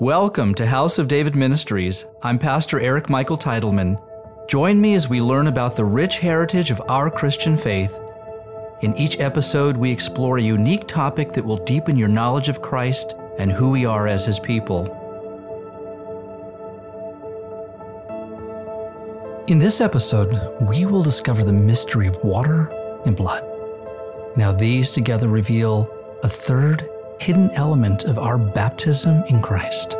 Welcome to House of David Ministries. I'm Pastor Eric Michael Titleman. Join me as we learn about the rich heritage of our Christian faith. In each episode, we explore a unique topic that will deepen your knowledge of Christ and who we are as His people. In this episode, we will discover the mystery of water and blood. Now, these together reveal a third hidden element of our baptism in Christ.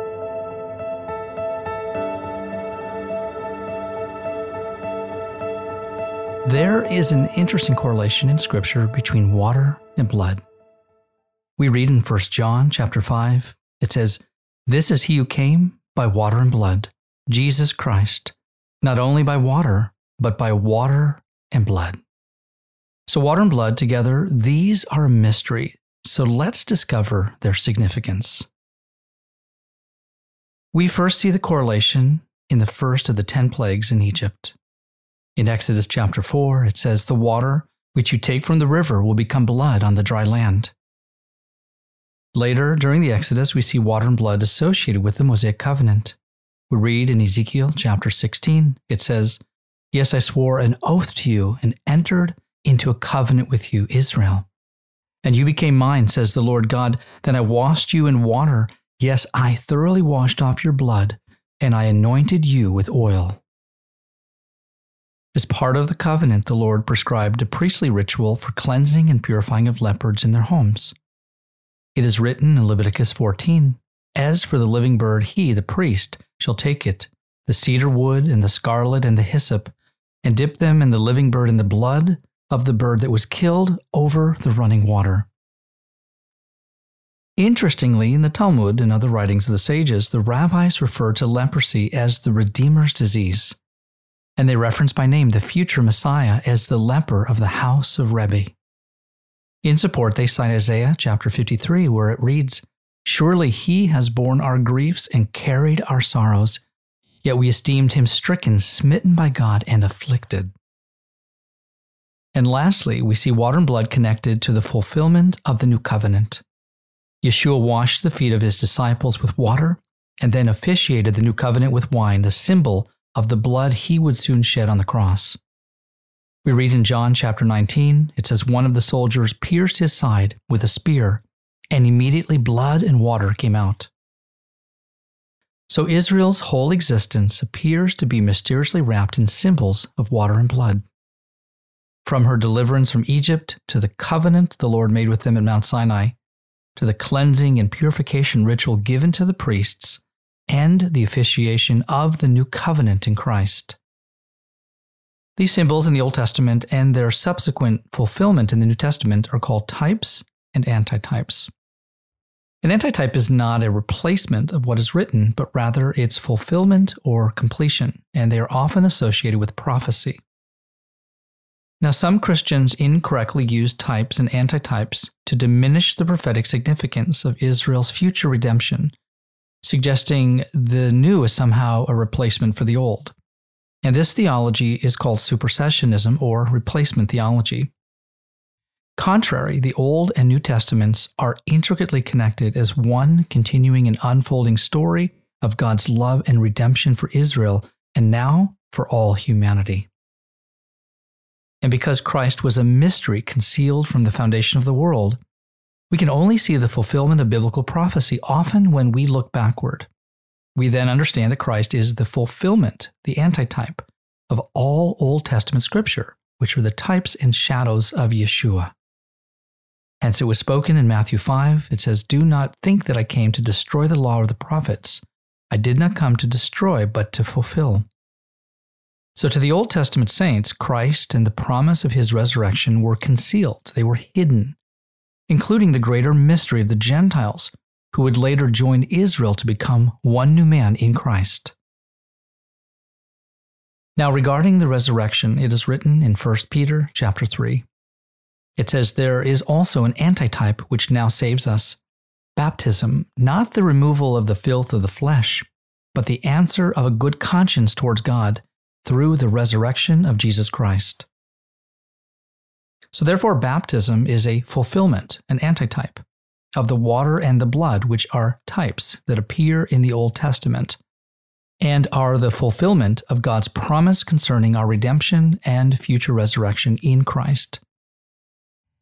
There is an interesting correlation in scripture between water and blood. We read in 1 John chapter 5, it says, "This is he who came by water and blood, Jesus Christ, not only by water, but by water and blood." So water and blood together, these are a mystery so let's discover their significance. We first see the correlation in the first of the 10 plagues in Egypt. In Exodus chapter 4, it says, The water which you take from the river will become blood on the dry land. Later, during the Exodus, we see water and blood associated with the Mosaic covenant. We read in Ezekiel chapter 16, it says, Yes, I swore an oath to you and entered into a covenant with you, Israel. And you became mine, says the Lord God. Then I washed you in water. Yes, I thoroughly washed off your blood, and I anointed you with oil. As part of the covenant, the Lord prescribed a priestly ritual for cleansing and purifying of leopards in their homes. It is written in Leviticus 14 As for the living bird, he, the priest, shall take it, the cedar wood, and the scarlet, and the hyssop, and dip them in the living bird in the blood of the bird that was killed over the running water. Interestingly, in the Talmud and other writings of the sages, the rabbis refer to leprosy as the Redeemer's disease, and they reference by name the future Messiah as the leper of the house of Rebbe. In support, they cite Isaiah chapter 53, where it reads, Surely he has borne our griefs and carried our sorrows, yet we esteemed him stricken, smitten by God, and afflicted. And lastly, we see water and blood connected to the fulfillment of the new covenant. Yeshua washed the feet of his disciples with water and then officiated the new covenant with wine, the symbol of the blood he would soon shed on the cross. We read in John chapter 19, it says, One of the soldiers pierced his side with a spear, and immediately blood and water came out. So Israel's whole existence appears to be mysteriously wrapped in symbols of water and blood. From her deliverance from Egypt to the covenant the Lord made with them at Mount Sinai, to the cleansing and purification ritual given to the priests, and the officiation of the new covenant in Christ. These symbols in the Old Testament and their subsequent fulfillment in the New Testament are called types and antitypes. An antitype is not a replacement of what is written, but rather its fulfillment or completion, and they are often associated with prophecy. Now, some Christians incorrectly use types and antitypes to diminish the prophetic significance of Israel's future redemption, suggesting the new is somehow a replacement for the old. And this theology is called supersessionism or replacement theology. Contrary, the Old and New Testaments are intricately connected as one continuing and unfolding story of God's love and redemption for Israel and now for all humanity. And because Christ was a mystery concealed from the foundation of the world, we can only see the fulfillment of biblical prophecy often when we look backward. We then understand that Christ is the fulfillment, the antitype, of all Old Testament scripture, which are the types and shadows of Yeshua. Hence it was spoken in Matthew 5. It says, Do not think that I came to destroy the law or the prophets. I did not come to destroy, but to fulfill. So, to the Old Testament saints, Christ and the promise of his resurrection were concealed, they were hidden, including the greater mystery of the Gentiles, who would later join Israel to become one new man in Christ. Now, regarding the resurrection, it is written in 1 Peter chapter 3. It says, There is also an antitype which now saves us baptism, not the removal of the filth of the flesh, but the answer of a good conscience towards God through the resurrection of Jesus Christ. So, therefore, baptism is a fulfillment, an antitype, of the water and the blood, which are types that appear in the Old Testament and are the fulfillment of God's promise concerning our redemption and future resurrection in Christ.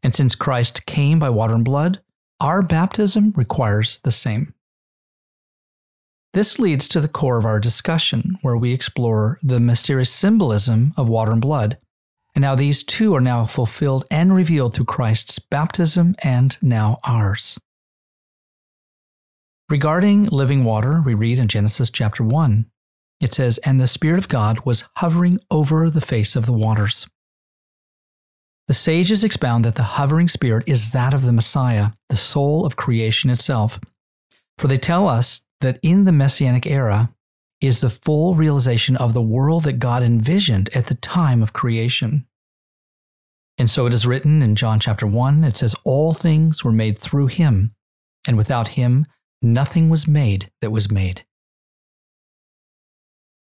And since Christ came by water and blood, our baptism requires the same. This leads to the core of our discussion, where we explore the mysterious symbolism of water and blood, and how these two are now fulfilled and revealed through Christ's baptism and now ours. Regarding living water, we read in Genesis chapter 1, it says, And the Spirit of God was hovering over the face of the waters. The sages expound that the hovering spirit is that of the Messiah, the soul of creation itself. For they tell us that in the Messianic era is the full realization of the world that God envisioned at the time of creation. And so it is written in John chapter 1, it says, All things were made through him, and without him nothing was made that was made.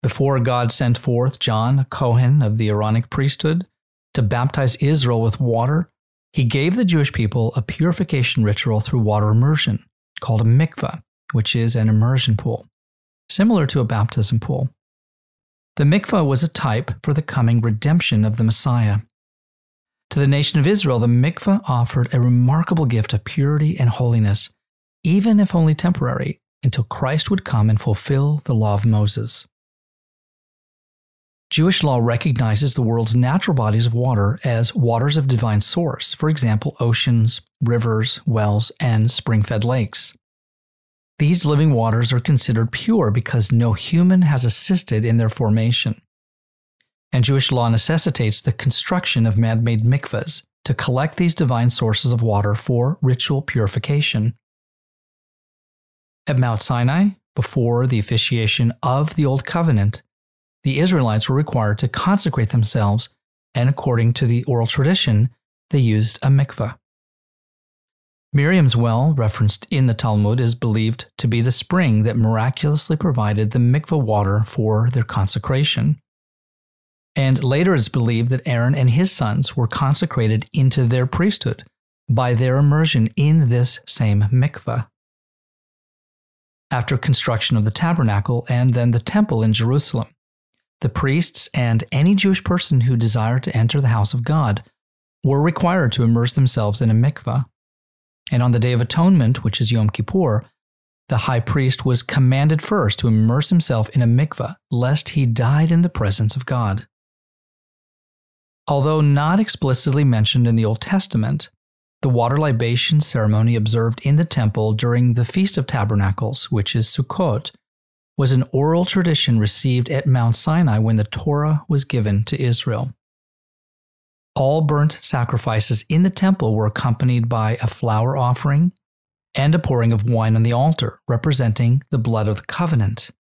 Before God sent forth John, a Kohen of the Aaronic priesthood, to baptize Israel with water, he gave the Jewish people a purification ritual through water immersion called a mikveh, which is an immersion pool, similar to a baptism pool. The mikveh was a type for the coming redemption of the Messiah. To the nation of Israel, the mikveh offered a remarkable gift of purity and holiness, even if only temporary, until Christ would come and fulfill the law of Moses. Jewish law recognizes the world's natural bodies of water as waters of divine source, for example, oceans, rivers, wells, and spring fed lakes. These living waters are considered pure because no human has assisted in their formation. And Jewish law necessitates the construction of man made mikvahs to collect these divine sources of water for ritual purification. At Mount Sinai, before the officiation of the Old Covenant, the Israelites were required to consecrate themselves, and according to the oral tradition, they used a mikveh. Miriam's well, referenced in the Talmud, is believed to be the spring that miraculously provided the mikveh water for their consecration. And later it's believed that Aaron and his sons were consecrated into their priesthood by their immersion in this same mikveh. After construction of the tabernacle and then the temple in Jerusalem, the priests and any Jewish person who desired to enter the house of God were required to immerse themselves in a mikvah. And on the Day of Atonement, which is Yom Kippur, the high priest was commanded first to immerse himself in a mikvah, lest he died in the presence of God. Although not explicitly mentioned in the Old Testament, the water libation ceremony observed in the temple during the Feast of Tabernacles, which is Sukkot, was an oral tradition received at Mount Sinai when the Torah was given to Israel. All burnt sacrifices in the temple were accompanied by a flour offering and a pouring of wine on the altar, representing the blood of the covenant.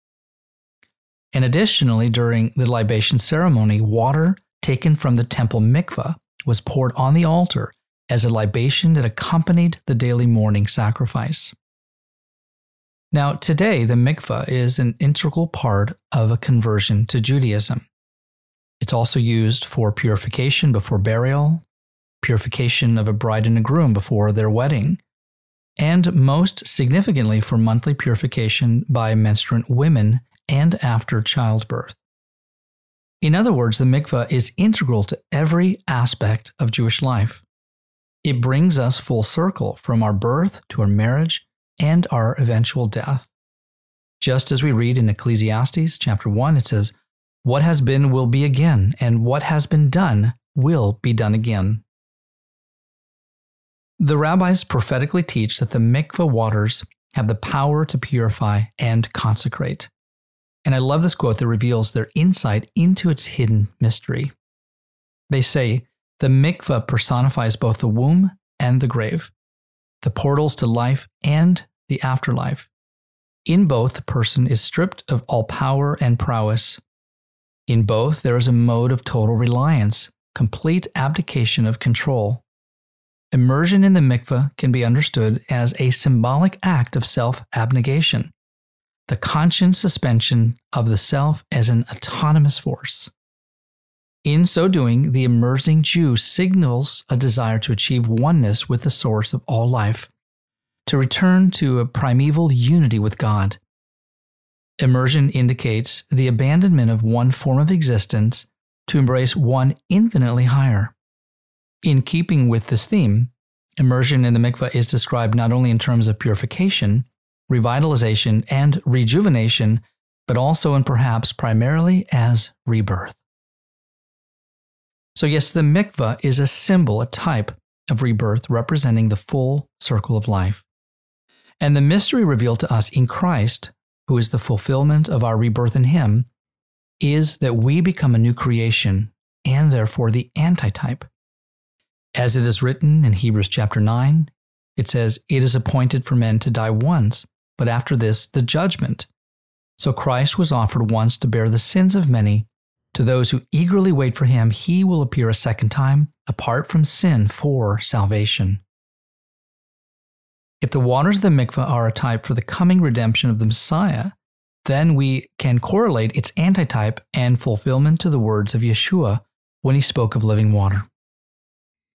And additionally, during the libation ceremony, water taken from the temple mikvah was poured on the altar as a libation that accompanied the daily morning sacrifice. Now, today, the mikveh is an integral part of a conversion to Judaism. It's also used for purification before burial, purification of a bride and a groom before their wedding, and most significantly for monthly purification by menstruant women and after childbirth. In other words, the mikveh is integral to every aspect of Jewish life. It brings us full circle from our birth to our marriage and our eventual death. Just as we read in Ecclesiastes chapter 1, it says, What has been will be again, and what has been done will be done again. The rabbis prophetically teach that the mikveh waters have the power to purify and consecrate. And I love this quote that reveals their insight into its hidden mystery. They say, The mikveh personifies both the womb and the grave, the portals to life and the afterlife. In both, the person is stripped of all power and prowess. In both, there is a mode of total reliance, complete abdication of control. Immersion in the mikveh can be understood as a symbolic act of self abnegation, the conscious suspension of the self as an autonomous force. In so doing, the immersing Jew signals a desire to achieve oneness with the source of all life to return to a primeval unity with God. Immersion indicates the abandonment of one form of existence to embrace one infinitely higher. In keeping with this theme, immersion in the mikveh is described not only in terms of purification, revitalization, and rejuvenation, but also and perhaps primarily as rebirth. So, yes, the mikveh is a symbol, a type of rebirth representing the full circle of life. And the mystery revealed to us in Christ, who is the fulfillment of our rebirth in Him, is that we become a new creation and therefore the antitype. As it is written in Hebrews chapter 9, it says, It is appointed for men to die once, but after this, the judgment. So Christ was offered once to bear the sins of many. To those who eagerly wait for him, he will appear a second time, apart from sin, for salvation. If the waters of the mikveh are a type for the coming redemption of the Messiah, then we can correlate its antitype and fulfillment to the words of Yeshua when he spoke of living water.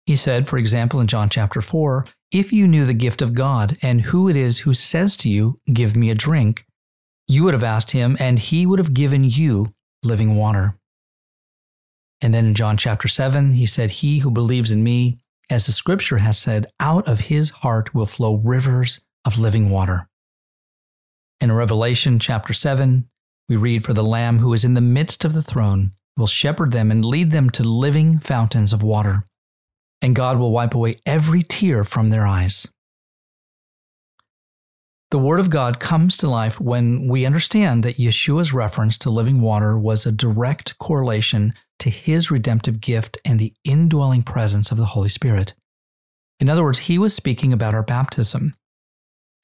He said, for example, in John chapter 4, If you knew the gift of God and who it is who says to you, Give me a drink, you would have asked him, and he would have given you living water. And then in John chapter 7, he said, He who believes in me, as the scripture has said, out of his heart will flow rivers of living water. In Revelation chapter 7, we read, For the Lamb who is in the midst of the throne will shepherd them and lead them to living fountains of water and God will wipe away every tear from their eyes. The Word of God comes to life when we understand that Yeshua's reference to living water was a direct correlation to his redemptive gift and the indwelling presence of the Holy Spirit. In other words, he was speaking about our baptism.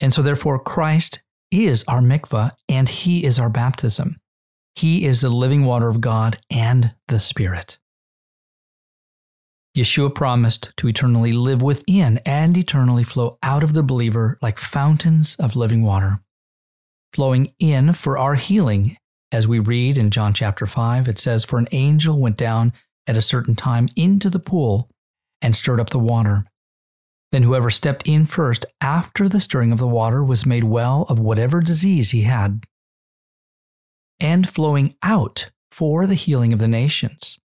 And so, therefore, Christ is our mikvah and he is our baptism. He is the living water of God and the Spirit. Yeshua promised to eternally live within and eternally flow out of the believer like fountains of living water. Flowing in for our healing, as we read in John chapter 5, it says, For an angel went down at a certain time into the pool and stirred up the water. Then whoever stepped in first after the stirring of the water was made well of whatever disease he had. And flowing out for the healing of the nations.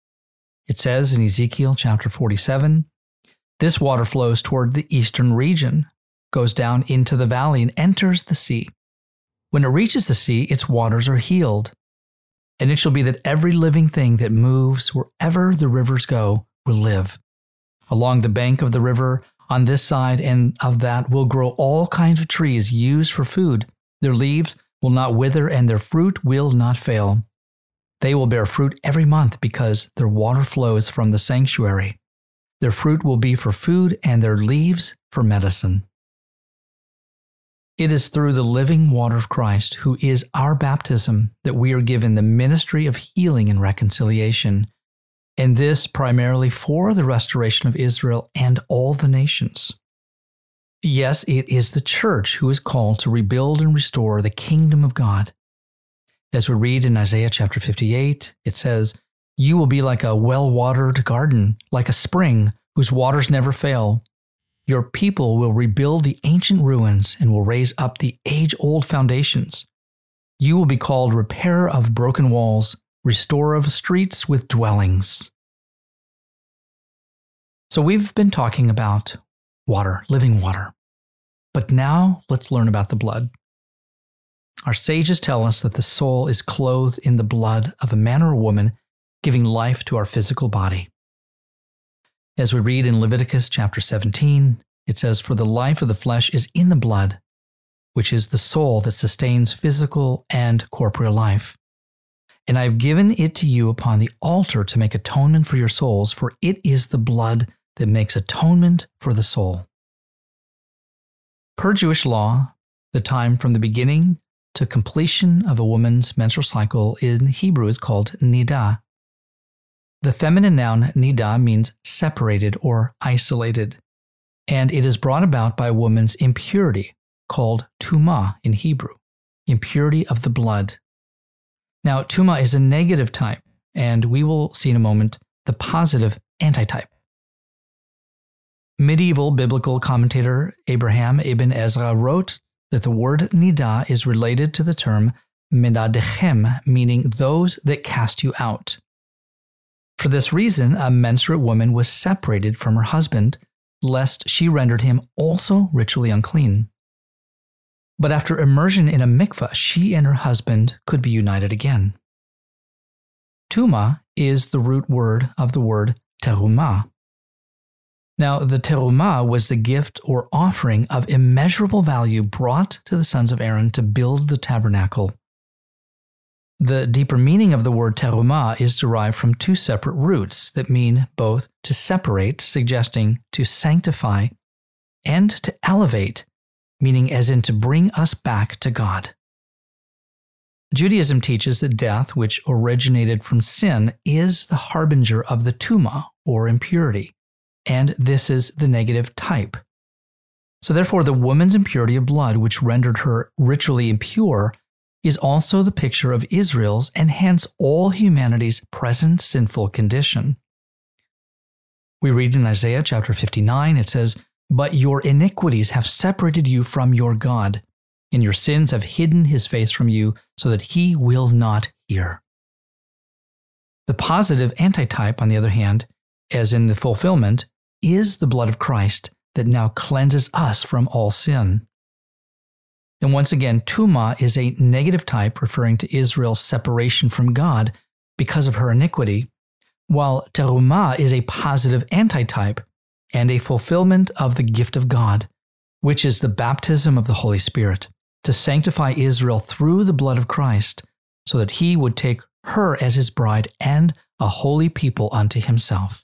It says in Ezekiel chapter 47 this water flows toward the eastern region, goes down into the valley, and enters the sea. When it reaches the sea, its waters are healed. And it shall be that every living thing that moves wherever the rivers go will live. Along the bank of the river, on this side and of that, will grow all kinds of trees used for food. Their leaves will not wither, and their fruit will not fail. They will bear fruit every month because their water flows from the sanctuary. Their fruit will be for food and their leaves for medicine. It is through the living water of Christ, who is our baptism, that we are given the ministry of healing and reconciliation, and this primarily for the restoration of Israel and all the nations. Yes, it is the church who is called to rebuild and restore the kingdom of God. As we read in Isaiah chapter 58, it says, You will be like a well watered garden, like a spring whose waters never fail. Your people will rebuild the ancient ruins and will raise up the age old foundations. You will be called repairer of broken walls, restorer of streets with dwellings. So, we've been talking about water, living water. But now let's learn about the blood. Our sages tell us that the soul is clothed in the blood of a man or a woman, giving life to our physical body. As we read in Leviticus chapter 17, it says, For the life of the flesh is in the blood, which is the soul that sustains physical and corporeal life. And I have given it to you upon the altar to make atonement for your souls, for it is the blood that makes atonement for the soul. Per Jewish law, the time from the beginning to completion of a woman's menstrual cycle in Hebrew is called nidah. The feminine noun nidah means separated or isolated, and it is brought about by a woman's impurity, called tuma in Hebrew, impurity of the blood. Now, tuma is a negative type, and we will see in a moment the positive antitype. Medieval biblical commentator Abraham ibn Ezra wrote that the word nida is related to the term menadechem, meaning those that cast you out. For this reason, a menstruate woman was separated from her husband, lest she rendered him also ritually unclean. But after immersion in a mikvah, she and her husband could be united again. Tuma is the root word of the word terumah. Now, the terumah was the gift or offering of immeasurable value brought to the sons of Aaron to build the tabernacle. The deeper meaning of the word terumah is derived from two separate roots that mean both to separate, suggesting to sanctify, and to elevate, meaning as in to bring us back to God. Judaism teaches that death, which originated from sin, is the harbinger of the tuma, or impurity, and this is the negative type. So, therefore, the woman's impurity of blood, which rendered her ritually impure, is also the picture of Israel's and hence all humanity's present sinful condition. We read in Isaiah chapter 59, it says, But your iniquities have separated you from your God, and your sins have hidden his face from you, so that he will not hear. The positive antitype, on the other hand, as in the fulfillment, is the blood of Christ that now cleanses us from all sin. And once again, Tuma is a negative type referring to Israel's separation from God because of her iniquity, while Teruma is a positive antitype and a fulfillment of the gift of God, which is the baptism of the Holy Spirit, to sanctify Israel through the blood of Christ, so that he would take her as his bride and a holy people unto himself.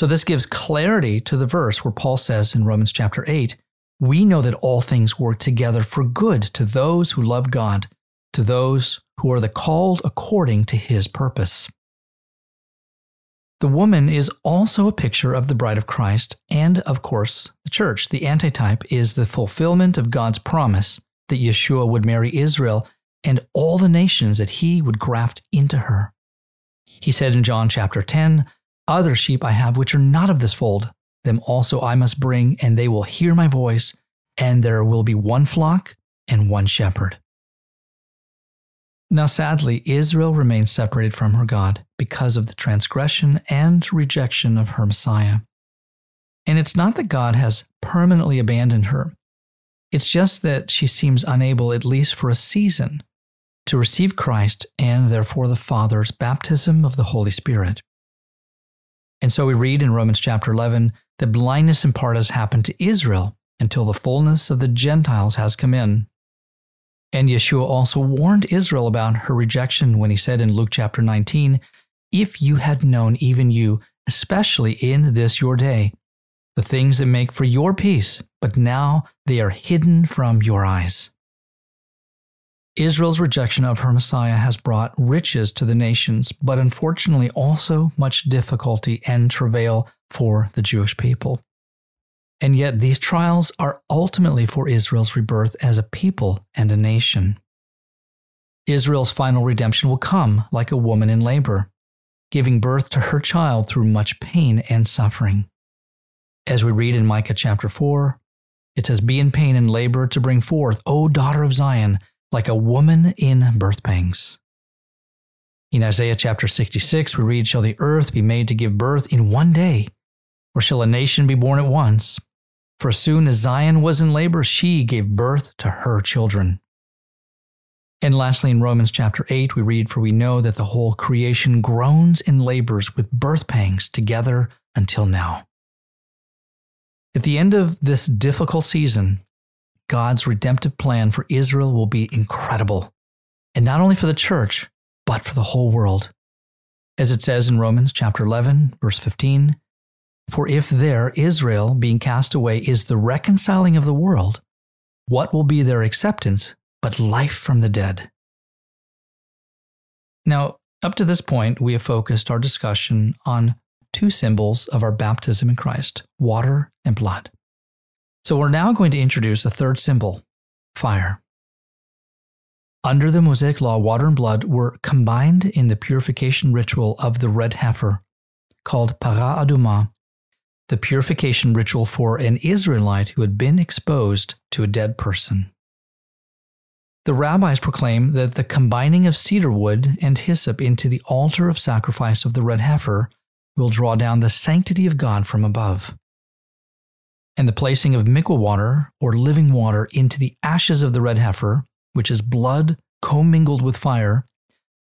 So, this gives clarity to the verse where Paul says in Romans chapter 8, we know that all things work together for good to those who love God, to those who are the called according to his purpose. The woman is also a picture of the bride of Christ and, of course, the church. The antitype is the fulfillment of God's promise that Yeshua would marry Israel and all the nations that he would graft into her. He said in John chapter 10, Other sheep I have which are not of this fold, them also I must bring, and they will hear my voice, and there will be one flock and one shepherd. Now, sadly, Israel remains separated from her God because of the transgression and rejection of her Messiah. And it's not that God has permanently abandoned her, it's just that she seems unable, at least for a season, to receive Christ and therefore the Father's baptism of the Holy Spirit. And so we read in Romans chapter 11 that blindness in part has happened to Israel until the fullness of the Gentiles has come in. And Yeshua also warned Israel about her rejection when he said in Luke chapter 19, If you had known, even you, especially in this your day, the things that make for your peace, but now they are hidden from your eyes. Israel's rejection of her Messiah has brought riches to the nations, but unfortunately also much difficulty and travail for the Jewish people. And yet, these trials are ultimately for Israel's rebirth as a people and a nation. Israel's final redemption will come like a woman in labor, giving birth to her child through much pain and suffering. As we read in Micah chapter 4, it says, Be in pain and labor to bring forth, O daughter of Zion, like a woman in birth pangs. In Isaiah chapter 66, we read, Shall the earth be made to give birth in one day? Or shall a nation be born at once? For as soon as Zion was in labor, she gave birth to her children. And lastly, in Romans chapter 8, we read, For we know that the whole creation groans and labors with birth pangs together until now. At the end of this difficult season, God's redemptive plan for Israel will be incredible, and not only for the church, but for the whole world. As it says in Romans chapter 11, verse 15, For if their, Israel, being cast away, is the reconciling of the world, what will be their acceptance but life from the dead? Now, up to this point, we have focused our discussion on two symbols of our baptism in Christ water and blood. So we're now going to introduce a third symbol fire. Under the Mosaic law, water and blood were combined in the purification ritual of the red heifer, called para aduma, the purification ritual for an Israelite who had been exposed to a dead person. The rabbis proclaim that the combining of cedar wood and hyssop into the altar of sacrifice of the red heifer will draw down the sanctity of God from above. And the placing of mikvah water or living water into the ashes of the red heifer, which is blood commingled with fire,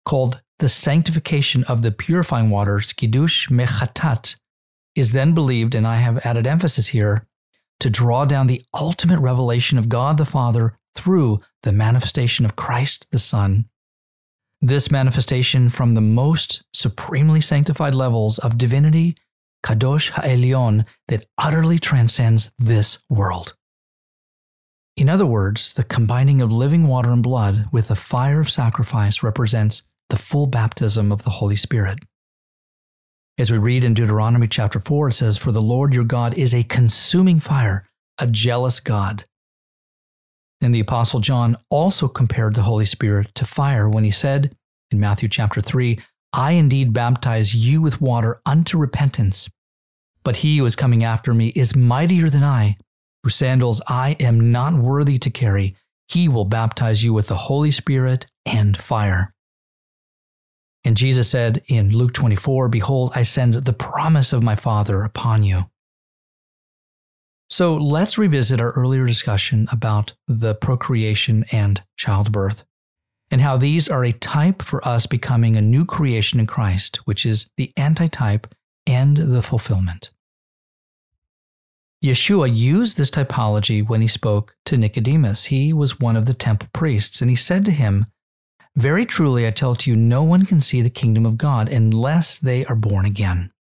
called the sanctification of the purifying waters, kiddush mechatat, is then believed, and I have added emphasis here, to draw down the ultimate revelation of God the Father through the manifestation of Christ the Son. This manifestation from the most supremely sanctified levels of divinity, Kadosh Ha'elyon, that utterly transcends this world. In other words, the combining of living water and blood with the fire of sacrifice represents the full baptism of the Holy Spirit. As we read in Deuteronomy chapter 4, it says, For the Lord your God is a consuming fire, a jealous God. And the Apostle John also compared the Holy Spirit to fire when he said in Matthew chapter 3, I indeed baptize you with water unto repentance, but he who is coming after me is mightier than I, whose sandals I am not worthy to carry. He will baptize you with the Holy Spirit and fire. And Jesus said in Luke 24, Behold, I send the promise of my Father upon you. So let's revisit our earlier discussion about the procreation and childbirth, and how these are a type for us becoming a new creation in Christ, which is the antitype and the fulfillment. Yeshua used this typology when he spoke to Nicodemus. He was one of the temple priests, and he said to him, very truly, I tell to you, no one can see the kingdom of God unless they are born again.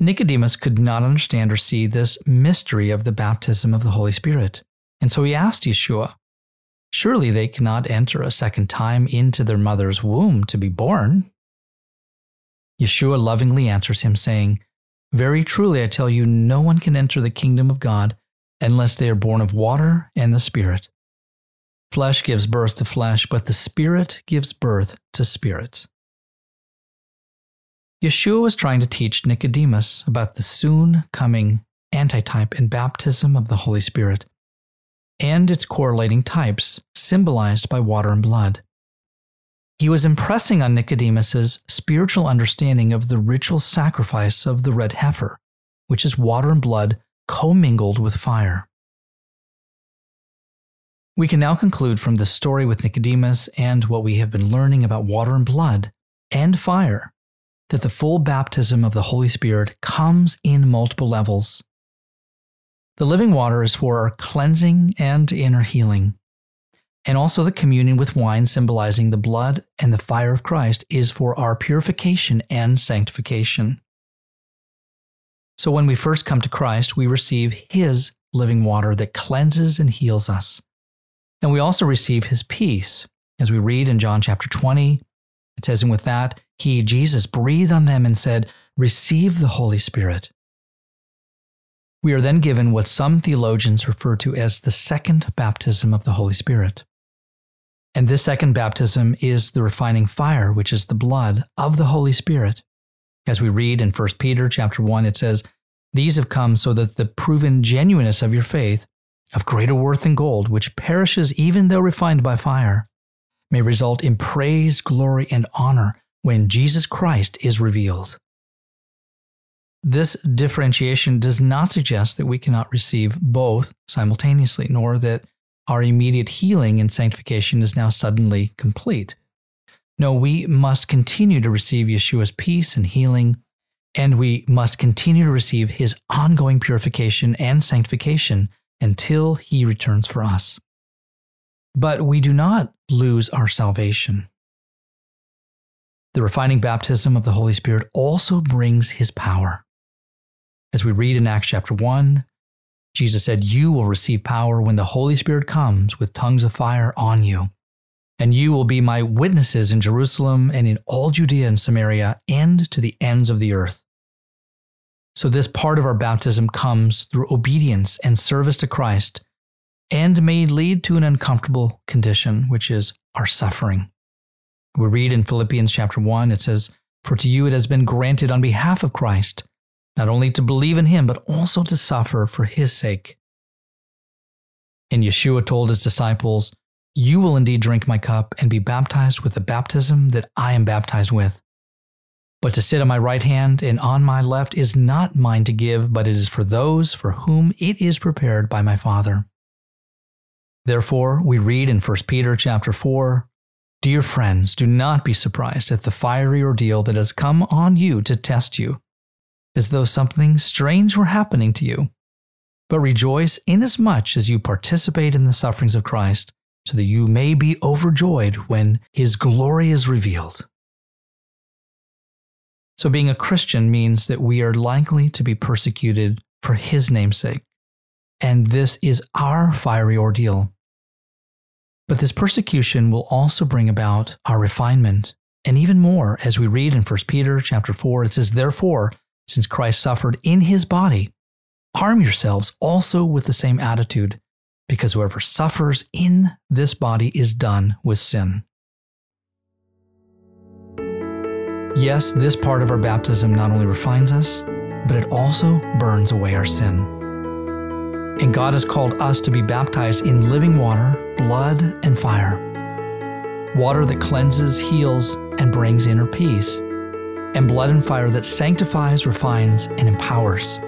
Nicodemus could not understand or see this mystery of the baptism of the Holy Spirit, and so he asked Yeshua, Surely they cannot enter a second time into their mother's womb to be born. Yeshua lovingly answers him, saying, Very truly, I tell you, no one can enter the kingdom of God unless they are born of water and the Spirit. Flesh gives birth to flesh, but the Spirit gives birth to spirit. Yeshua was trying to teach Nicodemus about the soon coming antitype and baptism of the Holy Spirit and its correlating types, symbolized by water and blood. He was impressing on Nicodemus's spiritual understanding of the ritual sacrifice of the red heifer, which is water and blood commingled with fire. We can now conclude from this story with Nicodemus and what we have been learning about water and blood and fire that the full baptism of the Holy Spirit comes in multiple levels. The living water is for our cleansing and inner healing. And also, the communion with wine, symbolizing the blood and the fire of Christ, is for our purification and sanctification. So, when we first come to Christ, we receive His living water that cleanses and heals us. And we also receive his peace. As we read in John chapter 20, it says, And with that, he, Jesus, breathed on them and said, Receive the Holy Spirit. We are then given what some theologians refer to as the second baptism of the Holy Spirit. And this second baptism is the refining fire, which is the blood of the Holy Spirit. As we read in 1 Peter chapter 1, it says, These have come so that the proven genuineness of your faith, of greater worth than gold, which perishes even though refined by fire, may result in praise, glory, and honor when Jesus Christ is revealed. This differentiation does not suggest that we cannot receive both simultaneously, nor that our immediate healing and sanctification is now suddenly complete. No, we must continue to receive Yeshua's peace and healing, and we must continue to receive his ongoing purification and sanctification until he returns for us. But we do not lose our salvation. The refining baptism of the Holy Spirit also brings his power. As we read in Acts chapter 1, Jesus said, You will receive power when the Holy Spirit comes with tongues of fire on you. And you will be my witnesses in Jerusalem and in all Judea and Samaria and to the ends of the earth. So, this part of our baptism comes through obedience and service to Christ and may lead to an uncomfortable condition, which is our suffering. We read in Philippians chapter 1, it says, For to you it has been granted on behalf of Christ not only to believe in him, but also to suffer for his sake. And Yeshua told his disciples, You will indeed drink my cup and be baptized with the baptism that I am baptized with. But to sit on my right hand and on my left is not mine to give, but it is for those for whom it is prepared by my Father. Therefore, we read in 1 Peter chapter 4, Dear friends, do not be surprised at the fiery ordeal that has come on you to test you, as though something strange were happening to you. But rejoice inasmuch as you participate in the sufferings of Christ, so that you may be overjoyed when his glory is revealed. So, being a Christian means that we are likely to be persecuted for his namesake. And this is our fiery ordeal. But this persecution will also bring about our refinement. And even more, as we read in 1 Peter chapter 4, it says, Therefore, since Christ suffered in his body, arm yourselves also with the same attitude, because whoever suffers in this body is done with sin. Yes, this part of our baptism not only refines us, but it also burns away our sin. And God has called us to be baptized in living water, blood, and fire. Water that cleanses, heals, and brings inner peace, and blood and fire that sanctifies, refines, and empowers.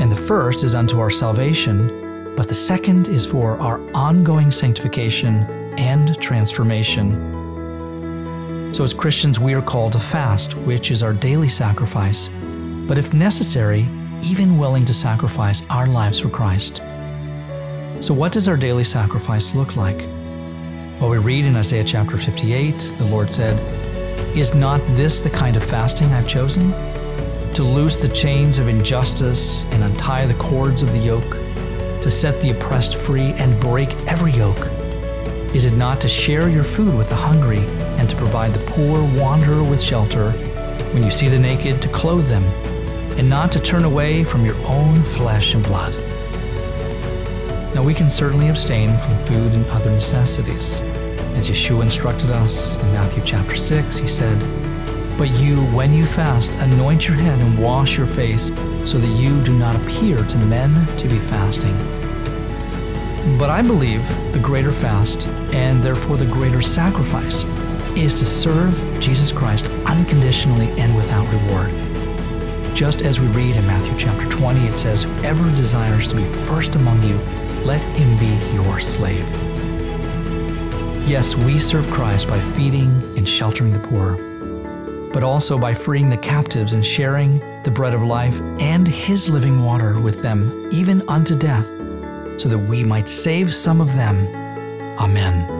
And the first is unto our salvation, but the second is for our ongoing sanctification and transformation. So, as Christians, we are called to fast, which is our daily sacrifice, but if necessary, even willing to sacrifice our lives for Christ. So, what does our daily sacrifice look like? Well, we read in Isaiah chapter 58, the Lord said, Is not this the kind of fasting I've chosen? To loose the chains of injustice and untie the cords of the yoke, to set the oppressed free and break every yoke is it not to share your food with the hungry and to provide the poor wanderer with shelter? When you see the naked, to clothe them, and not to turn away from your own flesh and blood. Now, we can certainly abstain from food and other necessities. As Yeshua instructed us in Matthew chapter 6, he said, But you, when you fast, anoint your head and wash your face, so that you do not appear to men to be fasting but I believe the greater fast, and therefore the greater sacrifice, is to serve Jesus Christ unconditionally and without reward. Just as we read in Matthew chapter 20, it says, Whoever desires to be first among you, let him be your slave. Yes, we serve Christ by feeding and sheltering the poor, but also by freeing the captives and sharing the bread of life and his living water with them, even unto death so that we might save some of them. Amen.